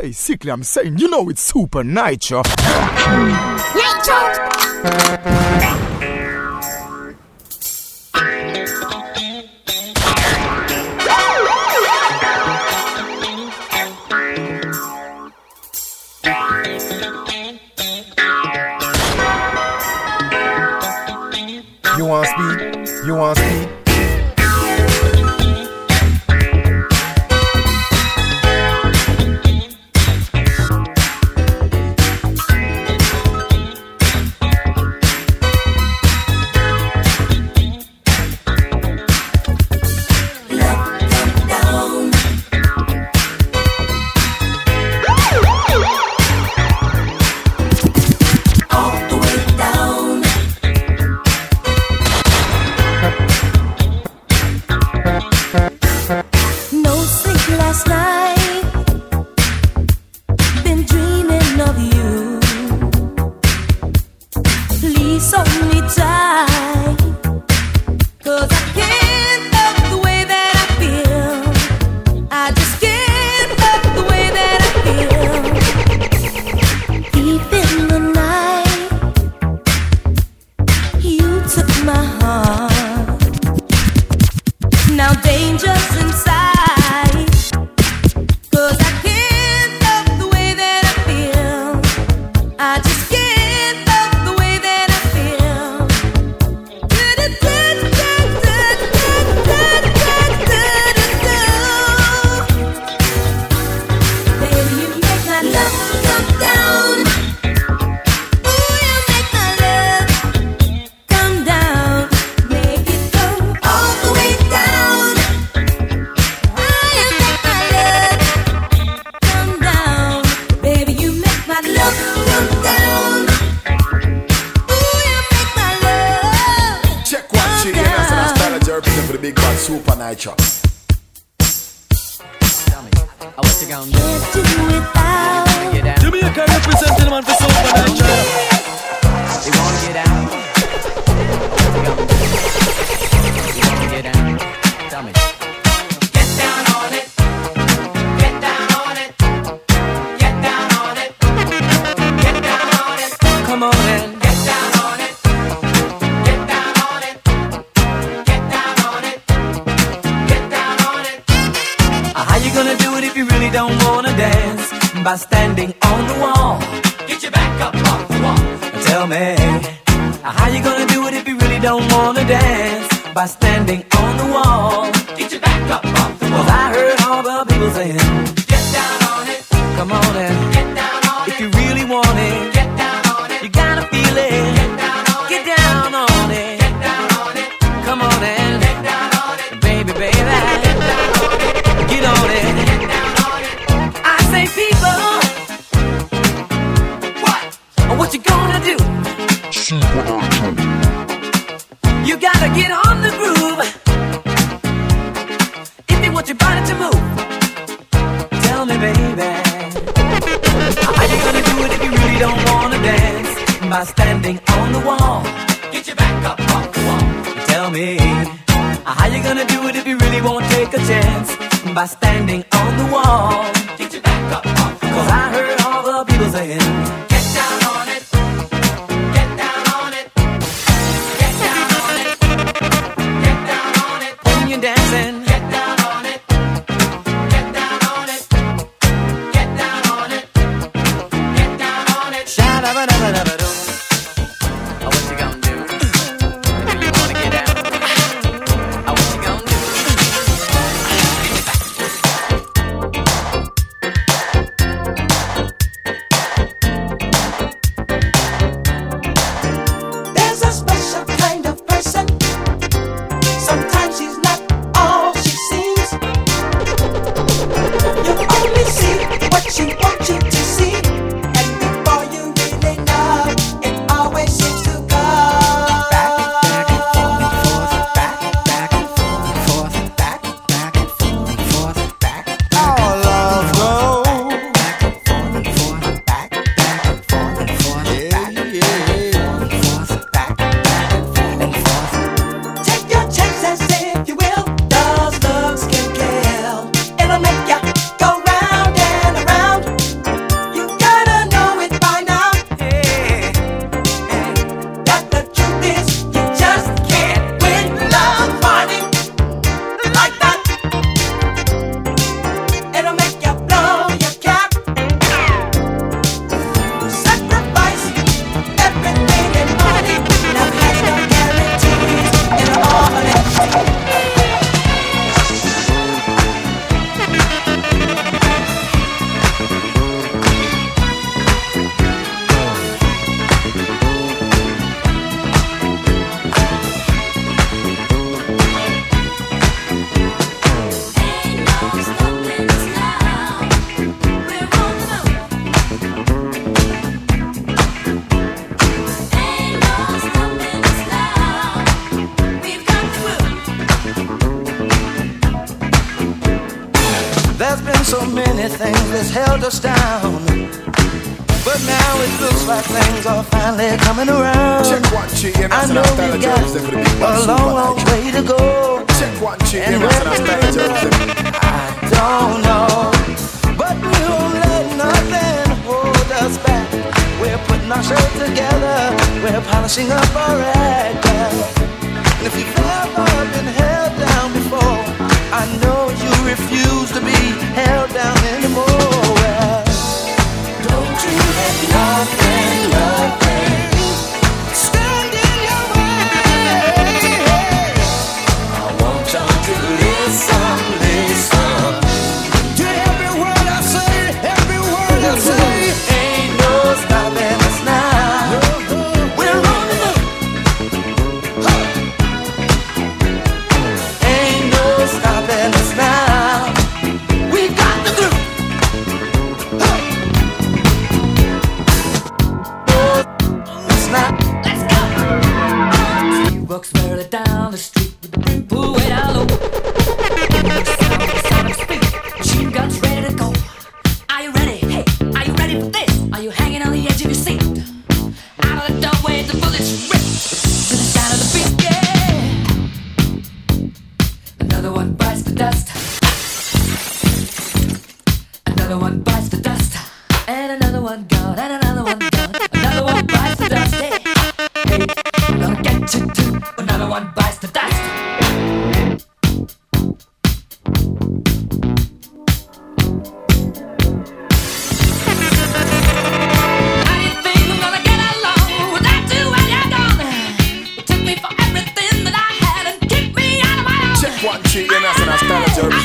Basically, I'm saying, you know, it's super nitro. Nitro! You want speed? You want speed? you really don't wanna dance by standing on the wall. Get your back up off the wall. Tell me how you gonna do it if you really don't wanna dance by standing on the wall. Get your back up off the wall. Cause I heard all the people saying, Get down on it. Come on and get down on if it. If you really want it, get down on it. You gotta feel it. gotta get on the groove if you want your body to move. Tell me, baby, how you gonna do it if you really don't wanna dance by standing on the wall? Get your back up off the wall. Tell me, how you gonna do it if you really won't take a chance by standing on the wall?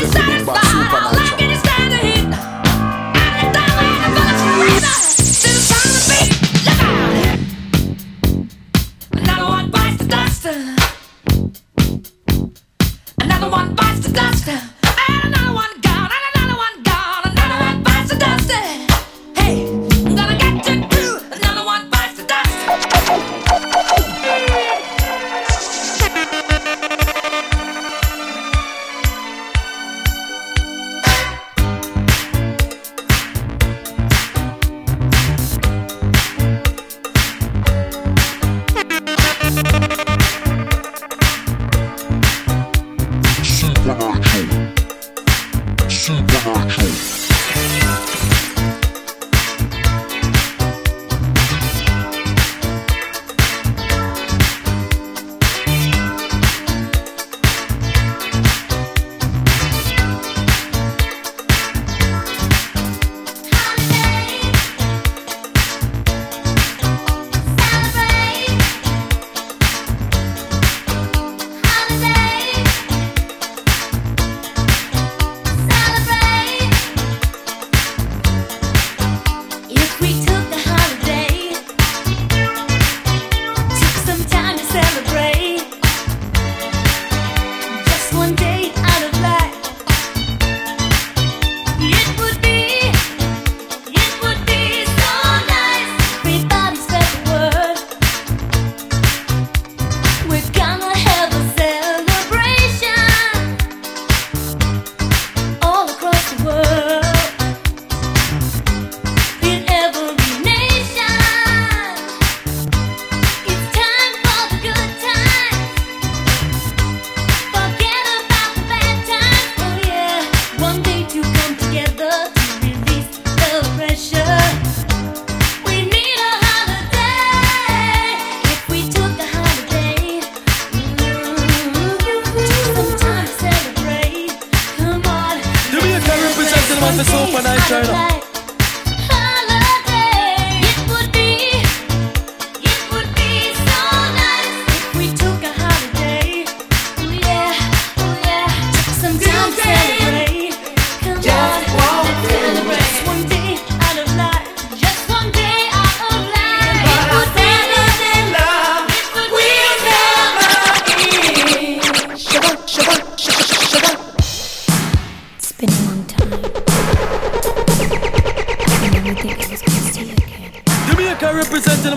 satisfied.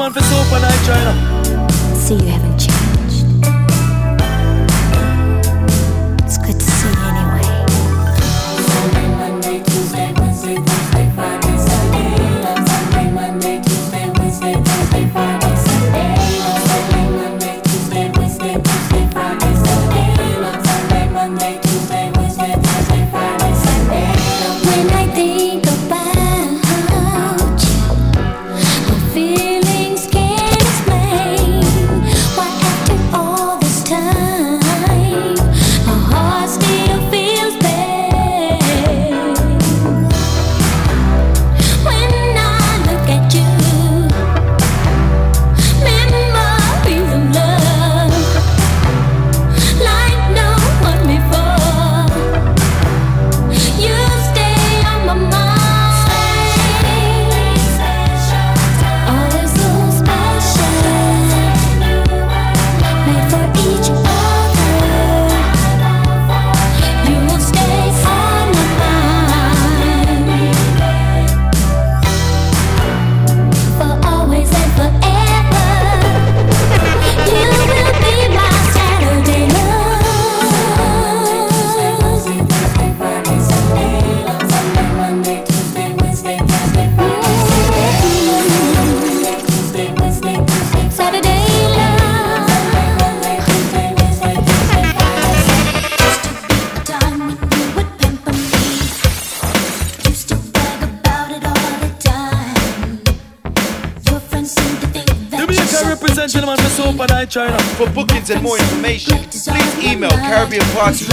on for soap and. So you haven't changed. Email CaribbeanPartyUK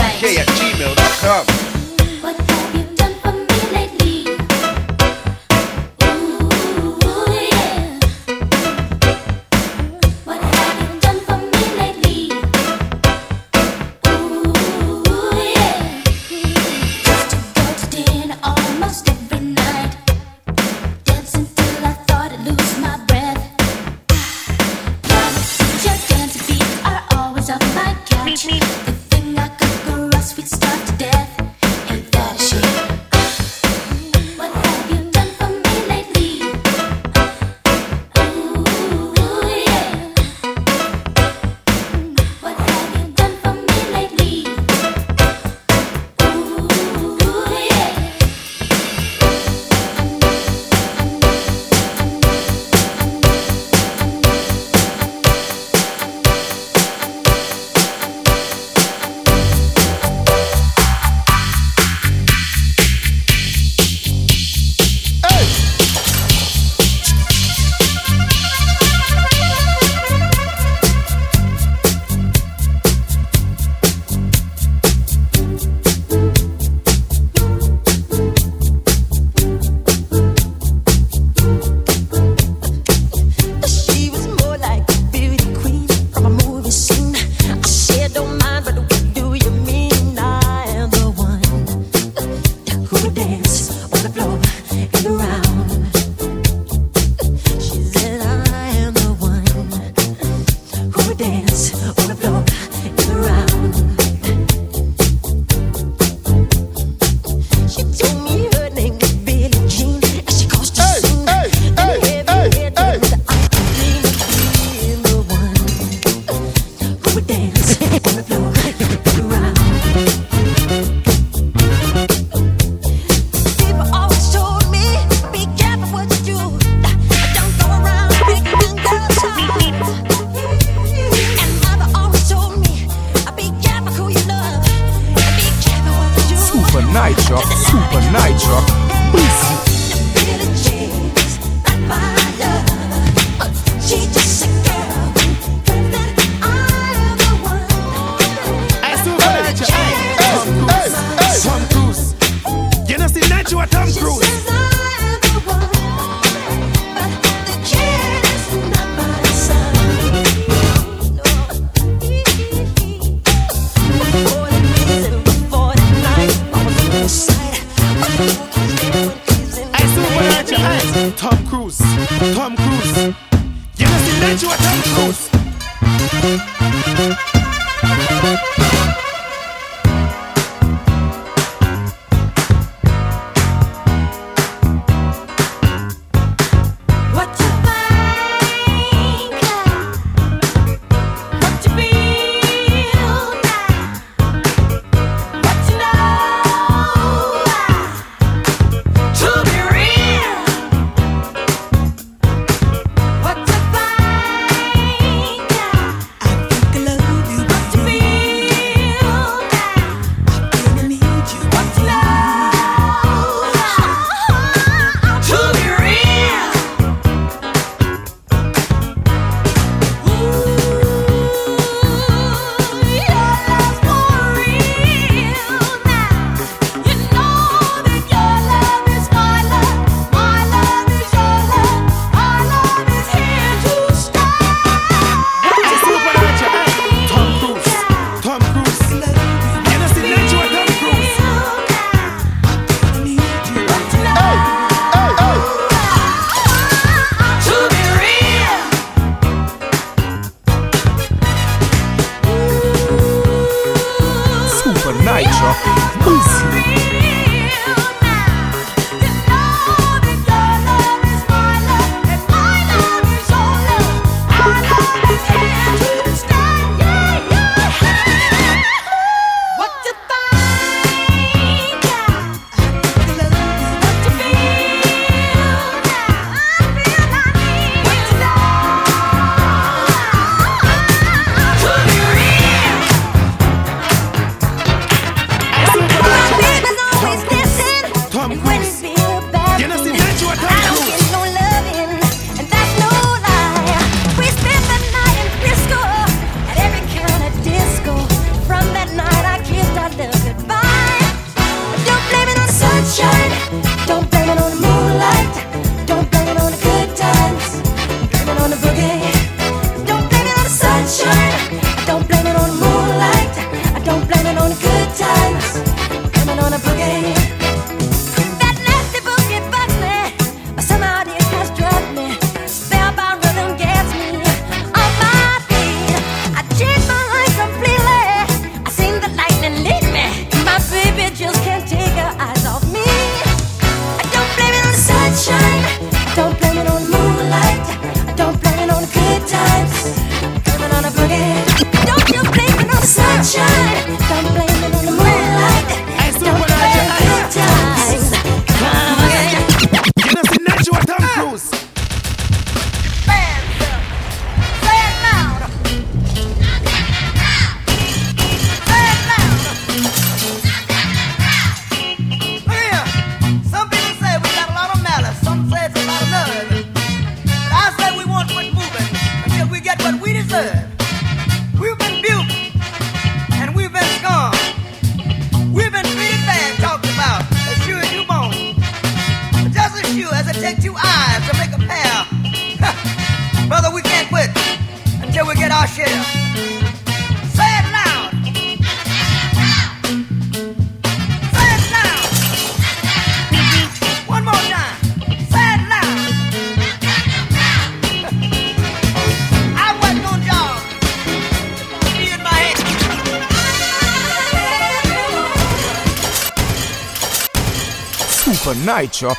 Nitro,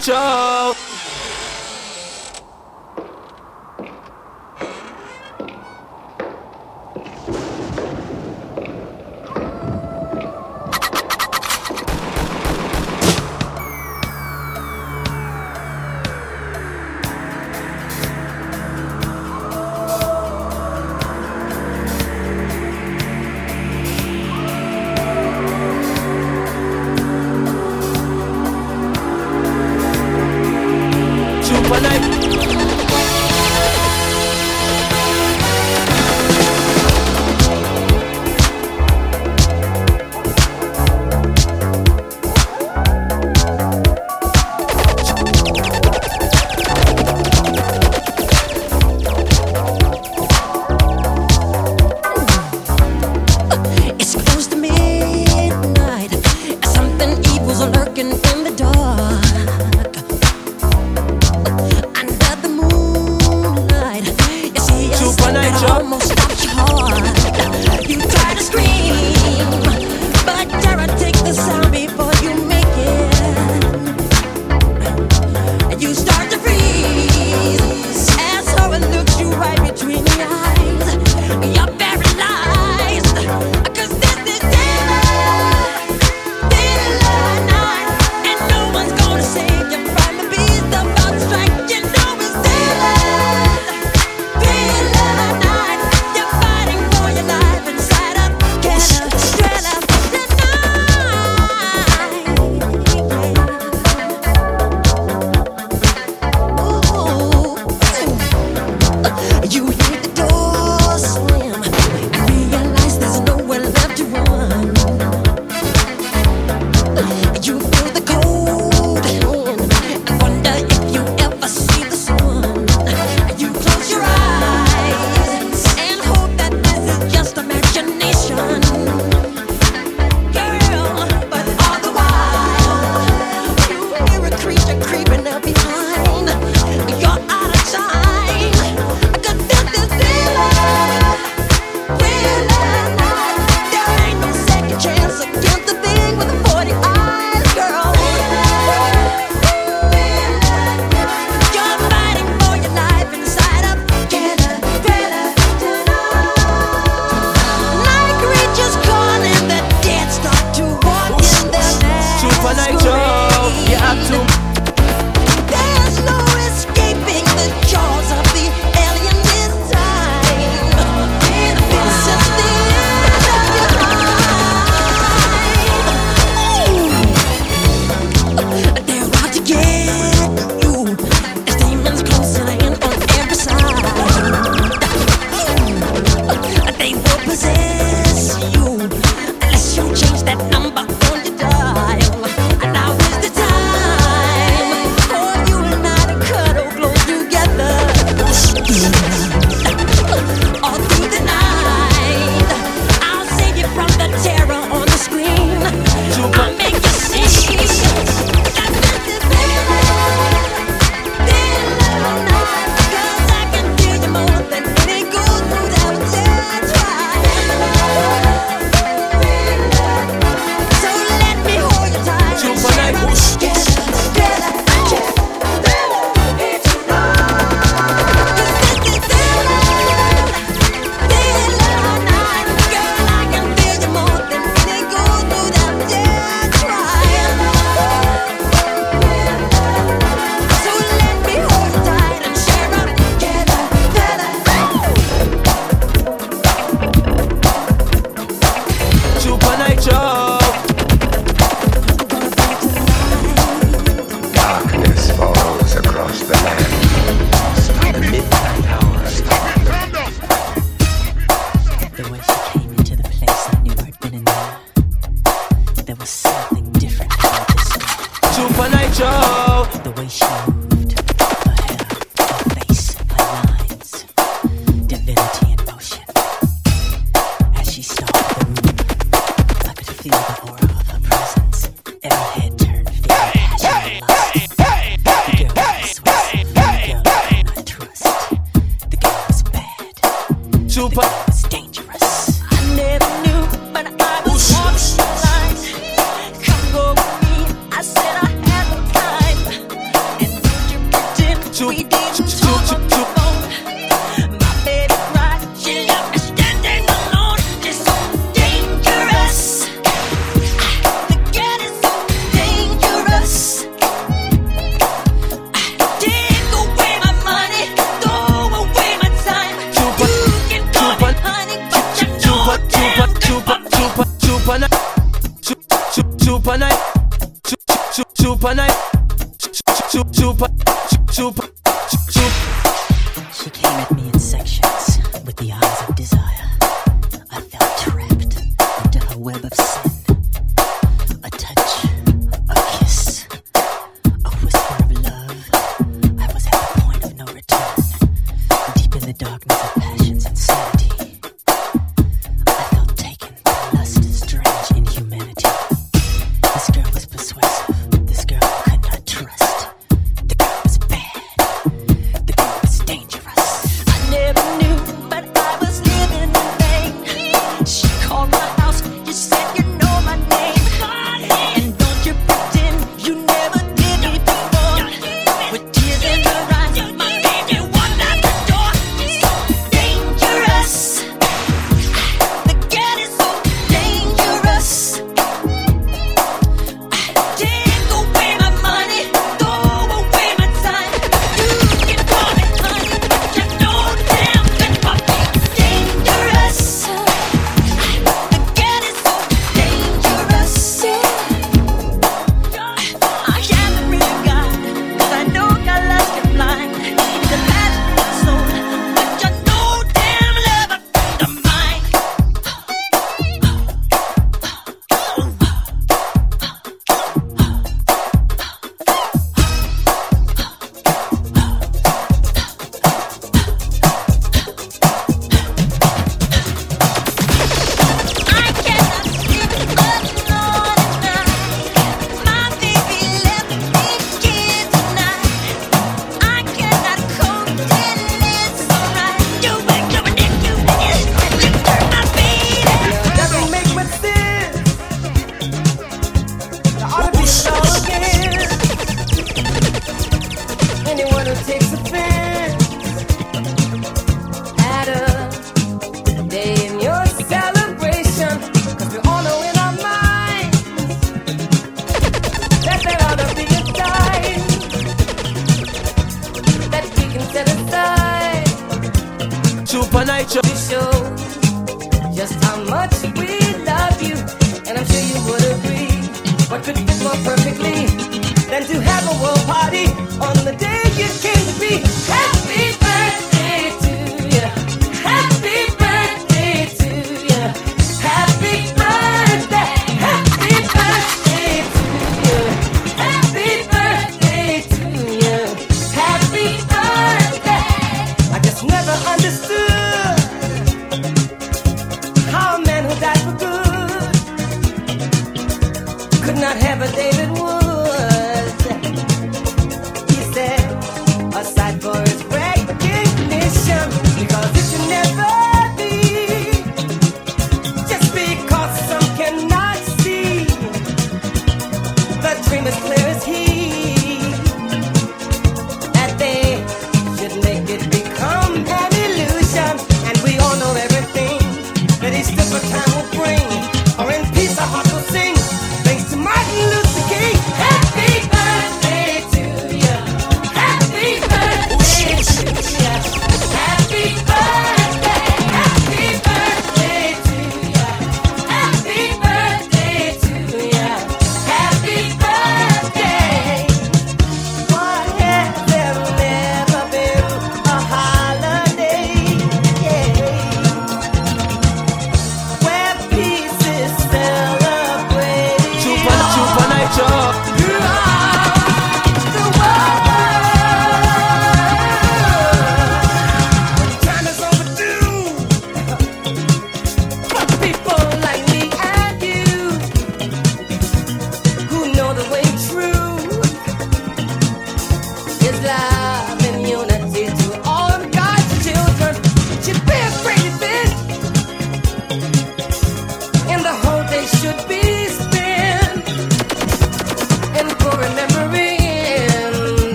Super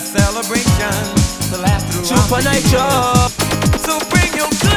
celebration to last through Supernatural. So bring your.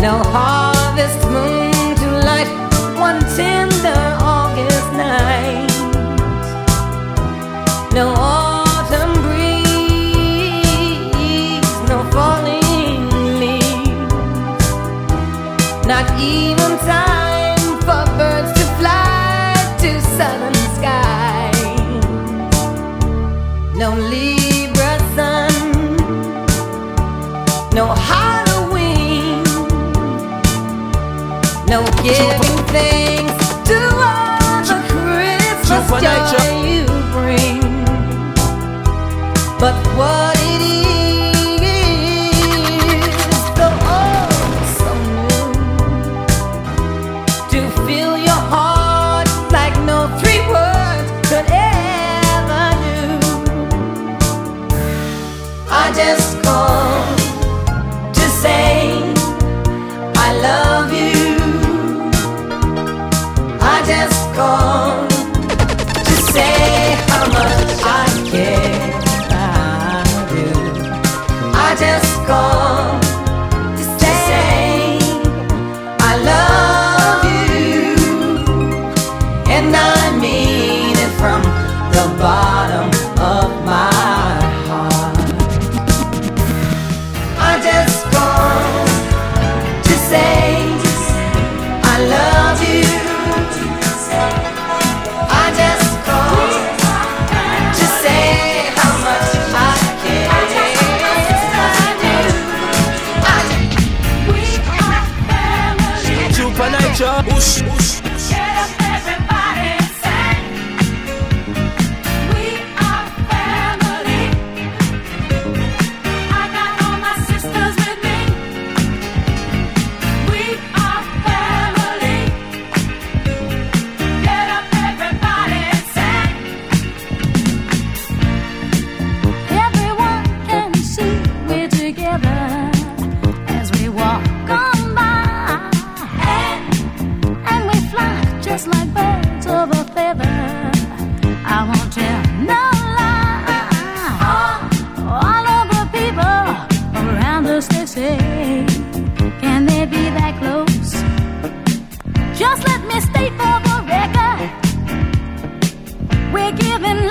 No harvest no We're giving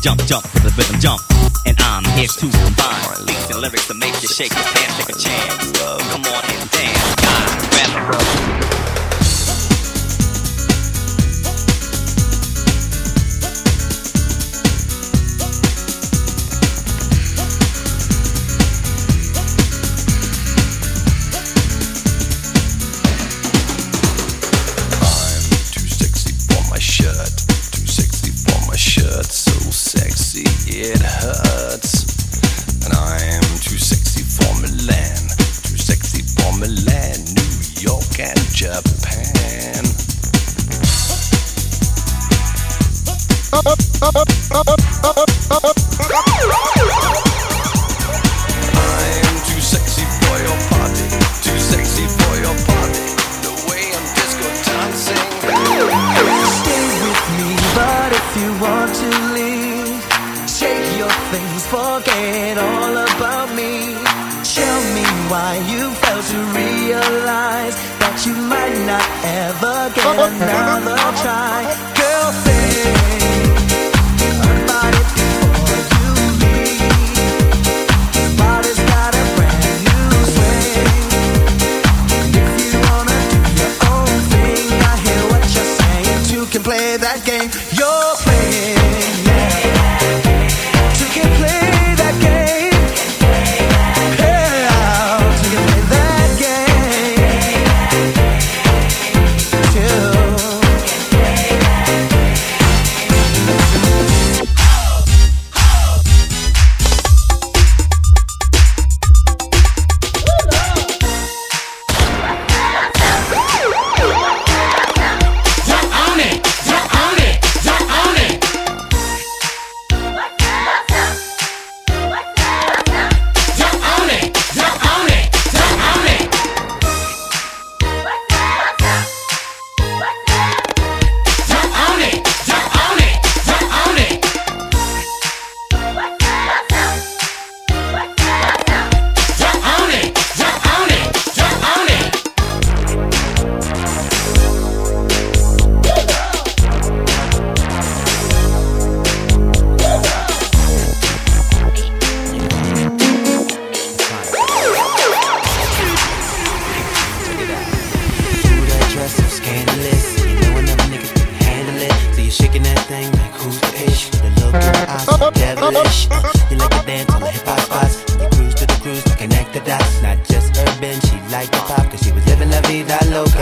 jump jump to the rhythm jump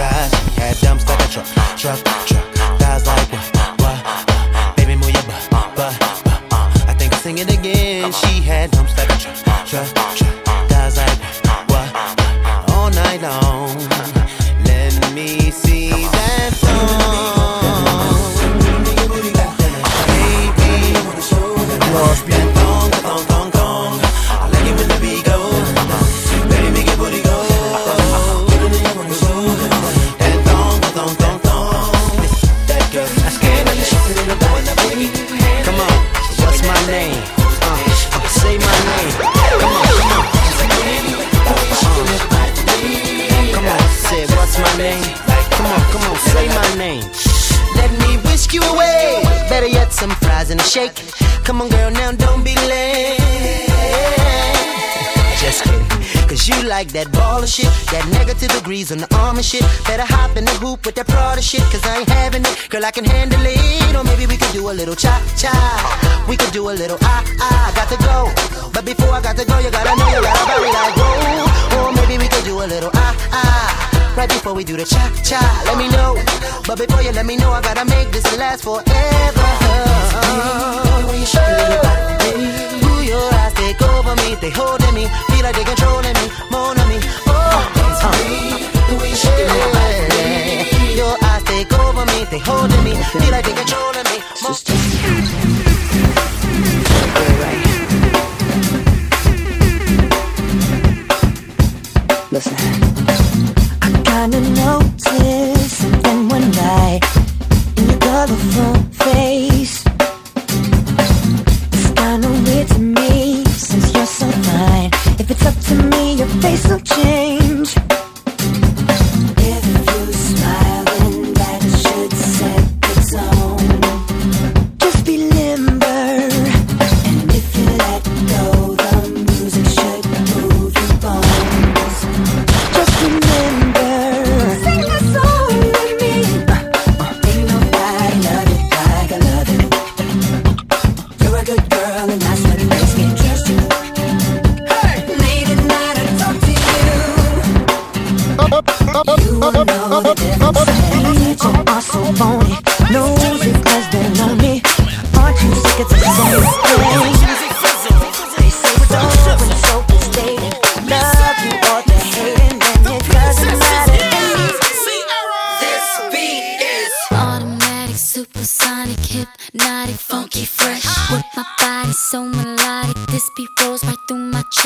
thighs. She had dumps like a truck, truck, truck. Thighs like what, what, what? Baby, move your butt, butt, butt. I think I'll sing it again. She had dumps like a truck, truck, truck. Thighs like what, what, what? All night long. Better yet, some fries and a shake. Come on, girl, now don't be late. Just kidding. Cause you like that ball of shit, that negative degrees on the arm and shit. Better hop in the hoop with that Prada shit, cause I ain't having it. Girl, I can handle it. Or maybe we could do a little cha cha. We could do a little ah ah. Got to go. But before I got to go, you gotta know you gotta bury like whoa. Or maybe we could do a little ah ah. Right before we do the cha cha, let me know. But before you let me know, I gotta make this last forever. Ooh, your eyes take over me, they holding me, feel like they controlling me, more on me. Oh, uh. Your eyes take over me, they holding me, feel like they controlling me. More Listen. I kinda noticed something one night in your colorful face. It's kinda weird to me since you're so fine. If it's up to me, your face will change.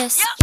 My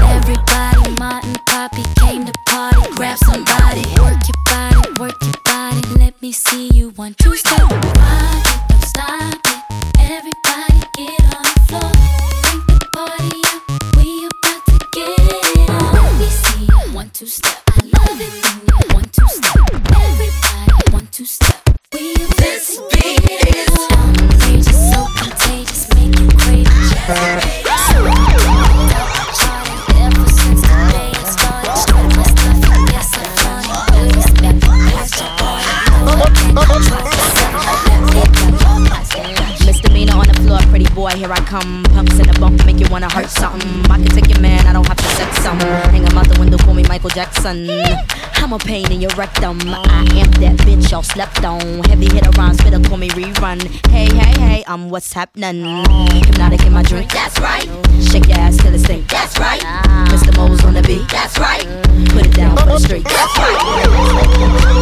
Jackson. I'm a pain in your rectum. I am that bitch y'all slept on. Heavy hitter rhymes, spitter, call me rerun. Hey, hey, hey, I'm what's happening. Hypnotic in my drink, that's right. Shake your ass till it stink, that's right. Mr. Mo's on the beat, that's right. Put it down for the street, that's right.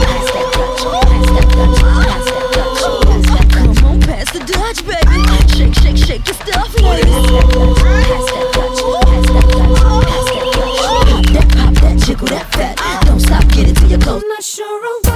Pass that Dutch, pass that Dutch, pass that Dutch, pass that Dutch. Come on, pass the Dutch, baby. Shake, shake, shake your stuff, ladies. Pass that Dutch, pass that that, fat. Don't stop, get it to your clothes. I'm not sure of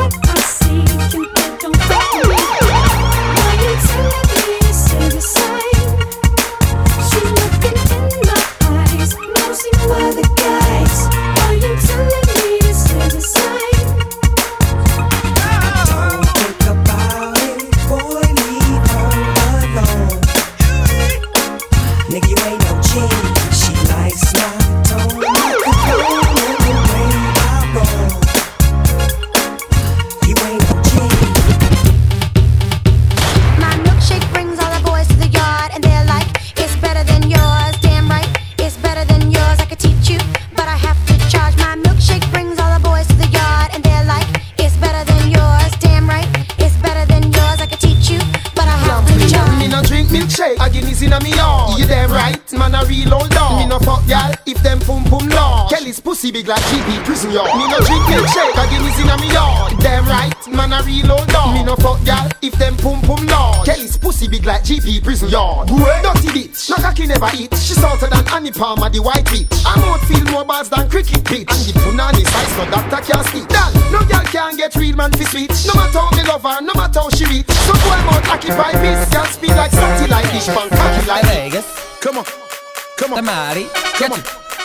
pussy big like GP prison yard. Me no drink milkshake, a Guineas inna me yard. Damn right, man a real old dog. Me no fuck gal if them pum pum large. Kelly's pussy big like GP prison yard. Dirty bitch, no cocky never eat. She salter than Annie Palmer, the white bitch. I mouth feel more bars than cricket pitch. And the punani size, no doctor can't speak. Dal, no girl can get real man fi sweet. No matter how me love her, no matter how she reach. So boy mouth occupy peace, can speak like salty like dish, pan cocky like Vegas. Come on, come on. Tamale. Come on.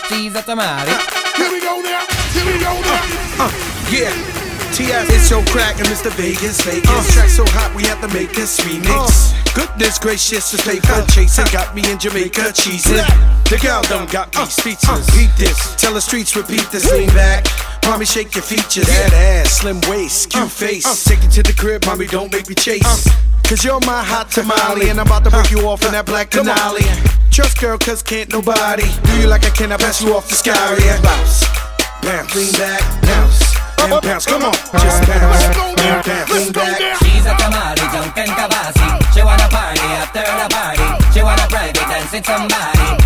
She's a tamale. Here we go now. Here we go now. Uh, yeah. T.I. it's your crack and Mr. Vegas, Vegas. Uh. Track so hot we have to make this remix. Uh. Goodness gracious, this paper chasing uh. got me in Jamaica cheesing. The gal done got me speechless. Beat this, tell the streets repeat this. Lean back, mommy shake your features. That ass, slim waist, cute face. Take it to the crib, mommy don't make me chase. Cause you're my hot tamale and I'm about to break you off in that black Denali. Trust girl, cause can't nobody do you like I can. I pass you off the sky, yeah. Bounce, bounce, lean back, bounce, and bounce. Come on, just bounce, and bounce, lean back. She's a tamale, jumping kabasi. She wanna party after the party. She wanna private dance with somebody.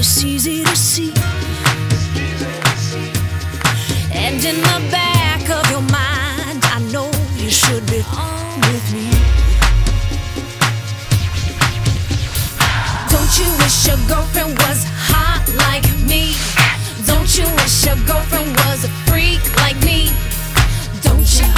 It's easy to see. And in the back of your mind, I know you should be on with me. Don't you wish your girlfriend was hot like me? Don't you wish your girlfriend was a freak like me? Don't you?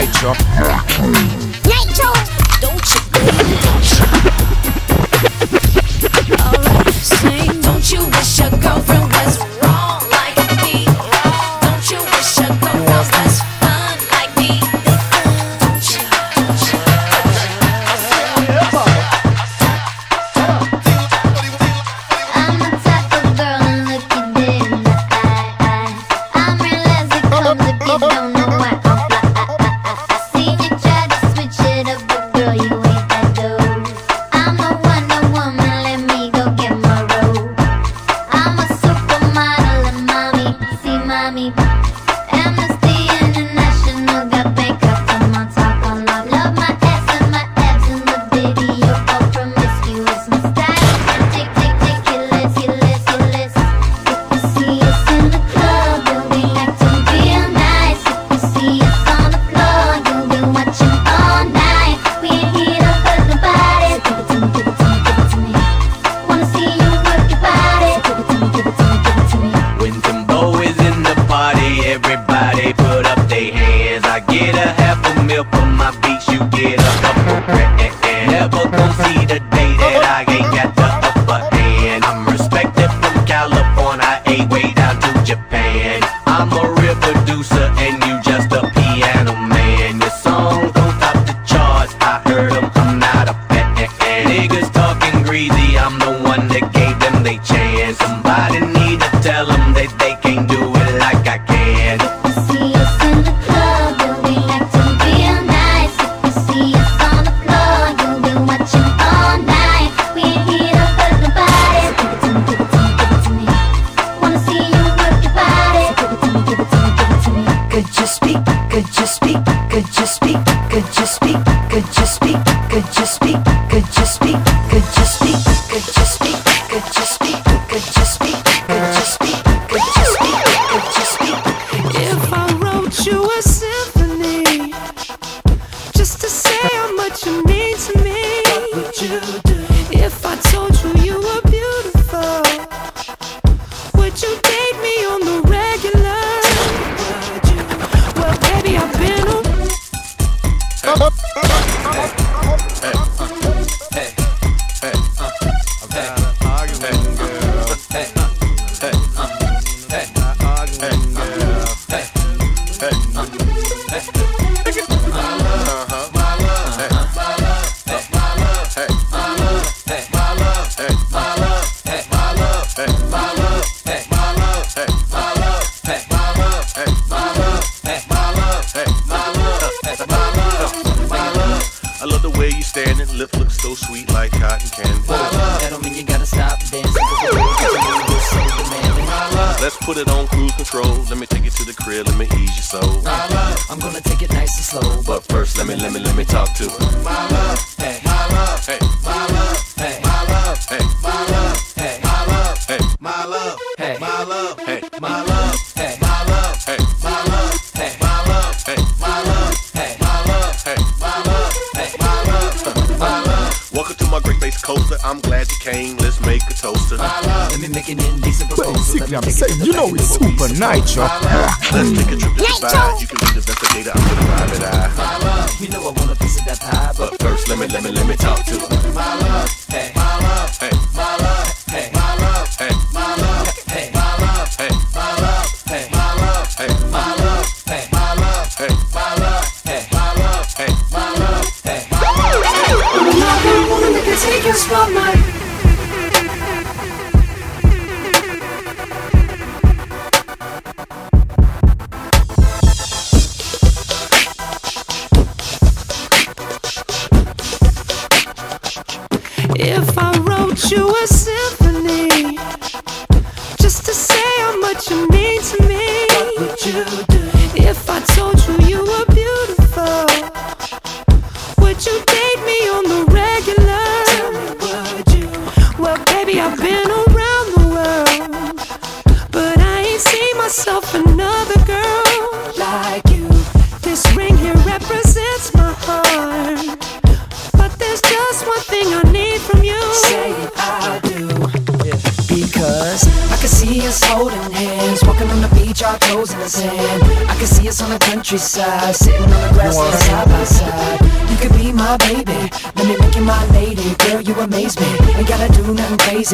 nitro. Nitro! Don't you, don't you? Alright, sing. Don't you wish your girlfriend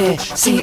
See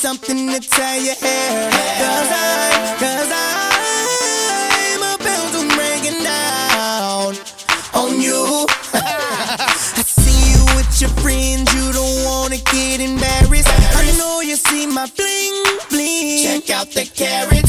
something to tell you here. Cause I, cause I'm about to break down on you. I see you with your friends, you don't wanna get embarrassed. I know you see my bling bling. Check out the carry.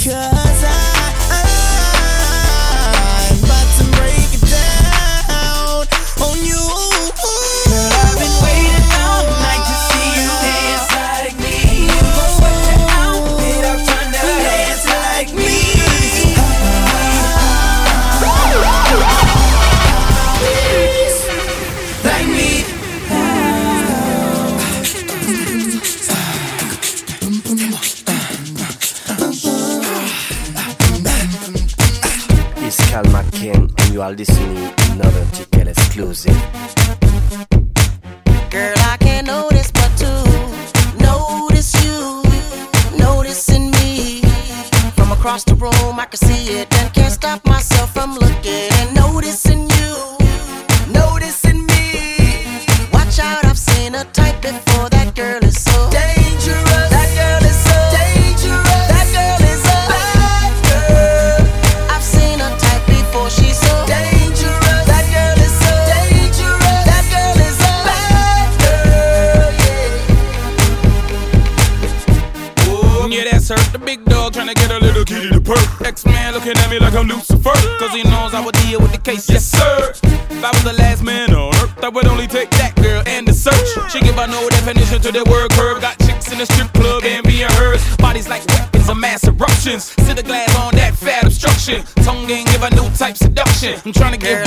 I'm trying to get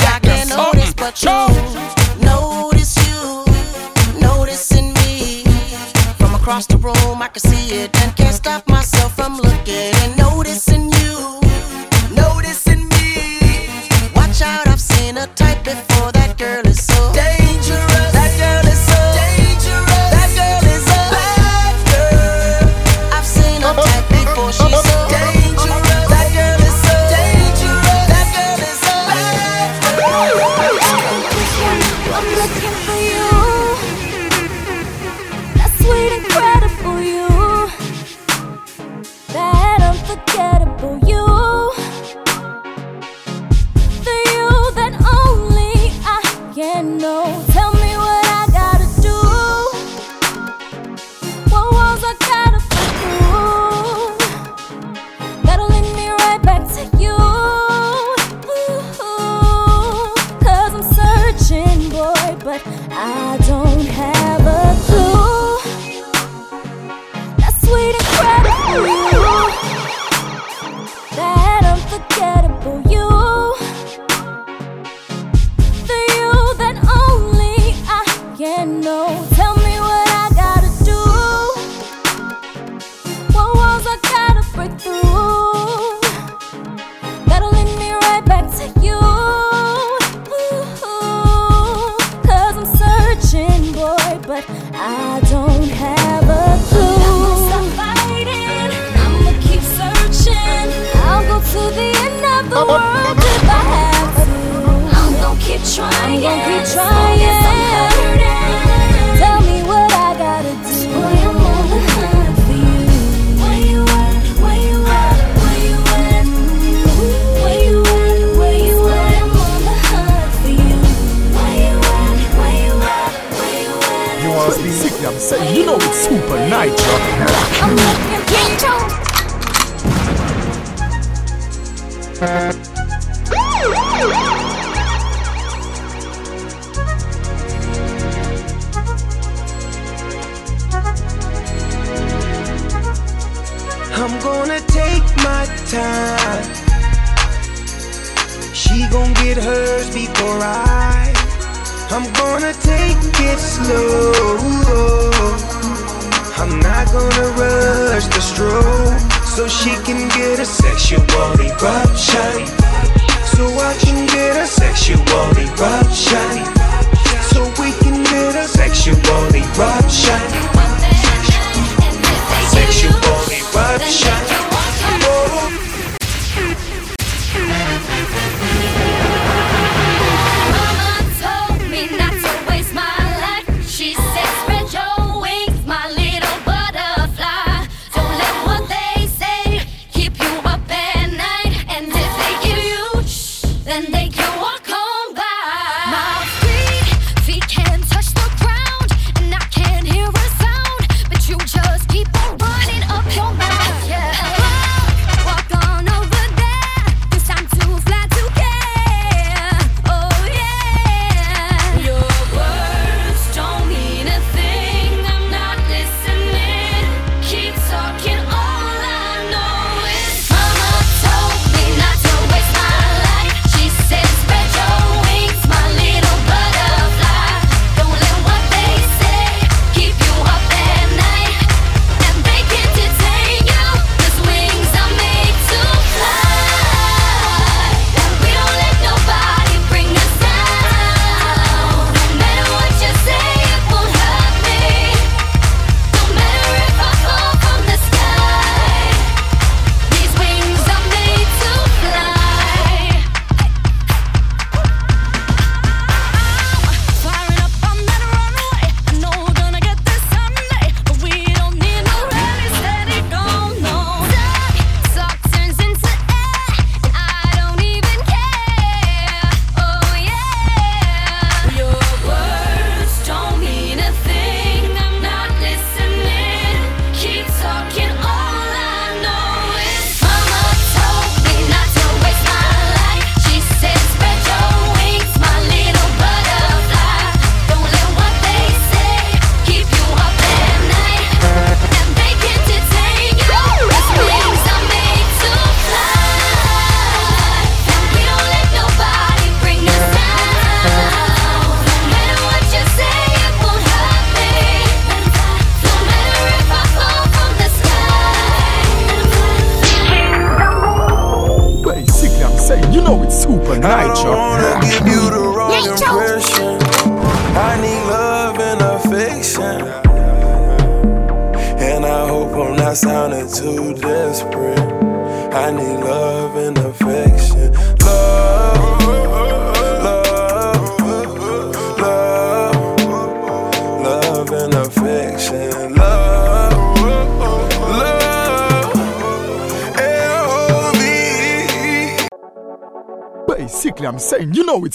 I'm looking for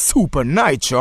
super nice,